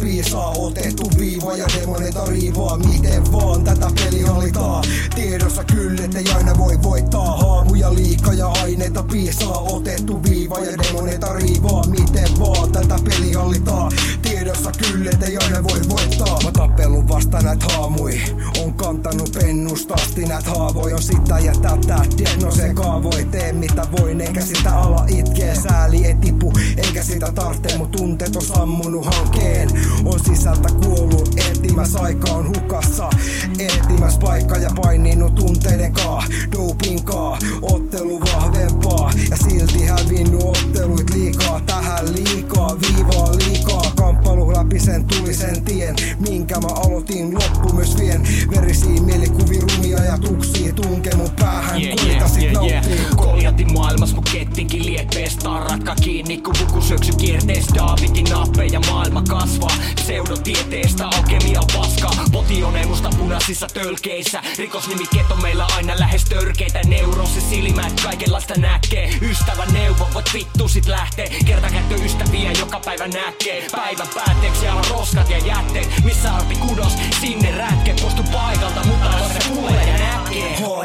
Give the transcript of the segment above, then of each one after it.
piisaa Otettu viiva ja demoneita riivaa Miten vaan tätä pelihallitaa Tiedossa kyllä, ettei aina voi voittaa. Haamuja liikaa ja aineita piisaa Otettu viiva ja demoneita riivaa Miten vaan tätä pelihallitaa Tiedossa kyllä, ettei aina voi voittaa. Mä tappelun vasta näitä haamui On kantanut pennusta asti. Näitä haavoja On sitä ja tätä, diagnoseen kaavoi Tee voin, eikä sitä ala itkee Sääli ei tipu, eikä sitä tarvitse. Mut tunteet on sammunut hankkeen On sisältä kuollut, etsimäs aika on hukassa. Etsimäs paikka ja paininut tunteiden kaa. Doping kaa, ottelu vahvempaa. Ja silti hävinnyt otteluit liikaa. Tähän liikaa, viivaa liikaa. Kamppailu läpi sen tuli sen tien. Minkä mä aloitin, loppu myös vien. Verisiä mielikuvi, rumia ajatuksia Tunke mun päähän, Yeah, kuita yeah, yeah, yeah. Maailmas mun kettinkin lieppeestä Ratka kiinni kun puku syöksy kierteestä Daavidin nappeja maailma kasvaa. Pseudotieteestä alkemia paskaa Potionemusta punaisissa tölkeissä. Rikosnimikkeet on meillä aina lähes törkeitä. Neurosi silmät kaikenlaista näkee. Ystävän neuvo voit vittu sit lähtee. Kertakäyttö ystäviä joka päivä näkee. Päivän päätteeksi ala roskat ja jätteet. Missä arpi kudos sinne rätke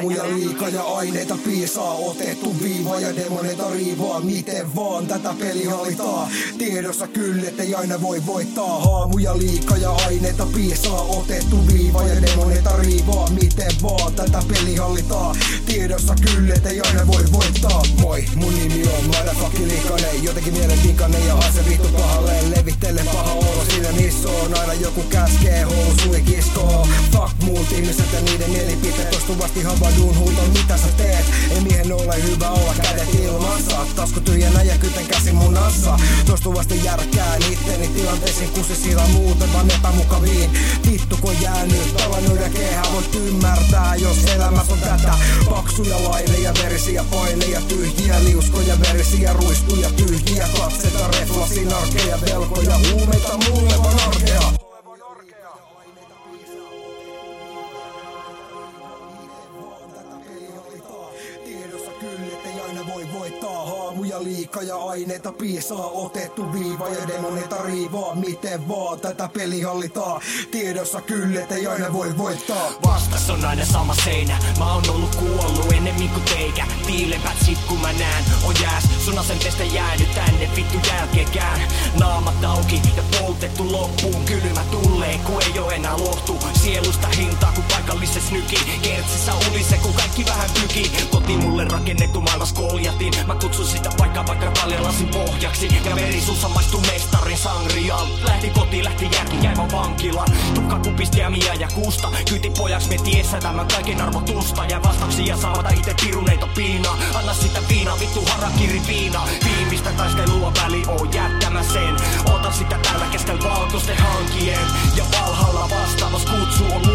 näkee Haamuja liikaa ja aineita piisaa Otettu viiva ja demoneita riivaa. Miten vaan tätä pelihallitaa Tiedossa kyllä, ettei aina voi voittaa. Haamuja liikaa ja aineita piisaa Otettu viiva ja demoneita riivaa. Miten vaan tätä pelihallitaa Tiedossa kyllä, ettei aina voi voittaa. Moi, mun nimi on Motherfucking Likanen Jotenkin mielenvikainen ja haise vittu pahalle. Levittele paha olo siinä missä on Aina joku käskee housui kiskoo ihmiset ja niiden mielipiteet. Toistuvasti havahduun huuton mitä sä teet? Ei miehen ole hyvä olla kädet ilmassa. Tasku tyhjänä ja kyten käsi munassa. Toistuvasti järkkään itteni tilanteisiin kusi sillä muuten vaan epämukaviin. Vittu kun jäänyt tavannut kehä voit ymmärtää Jos elämässä on tätä. Paksuja laineja, verisiä paineja Tyhjiä liuskoja, verisiä ruiskuja Tyhjiä katseita, reflasi, narkeja Velkoja, huumeita mulle vaan arkea voittaa Haamuja liikaa ja aineita piisaa. Otettu viiva ja demoneita riivaa. Miten vaan tätä pelihallitaa Tiedossa kyllä, ettei aina voi voittaa. Vastas on aina sama seinä. Mä oon ollut kuollut ennemmin kuin teikä. Piilempät sit kun mä näen On jääs sun asenteesta jäänyt tänne. Vittu jälkeenkään Naamat auki ja poltettu loppuun. Kylmä tulee kun ei oo enää lohtu. Sielusta hintaa kun paikallisessa nyki. Kertsissä ulise kun kaikki vähän pyki rakennettu maailmas koljatin Mä kutsun sitä paikkaa vaikka taljalasin pohjaksi. Ja veri suussa maistuu mestarin sangriaan. Lähti kotiin, lähti järki jäivä vankilaan. Tukka kupisti ja Mia ja kusta. Kyyti pojaks me tiessä tämän kaiken arvotusta Ja vastauksia saavata ite piruneito piinaa. Anna sitä viinaa, vittu harakiri viina Viimeistä taistelua väli oo jättämä sen. Ota sitä tällä keskellä valkoisten hankien. Ja valhalla vastaavas kutsu on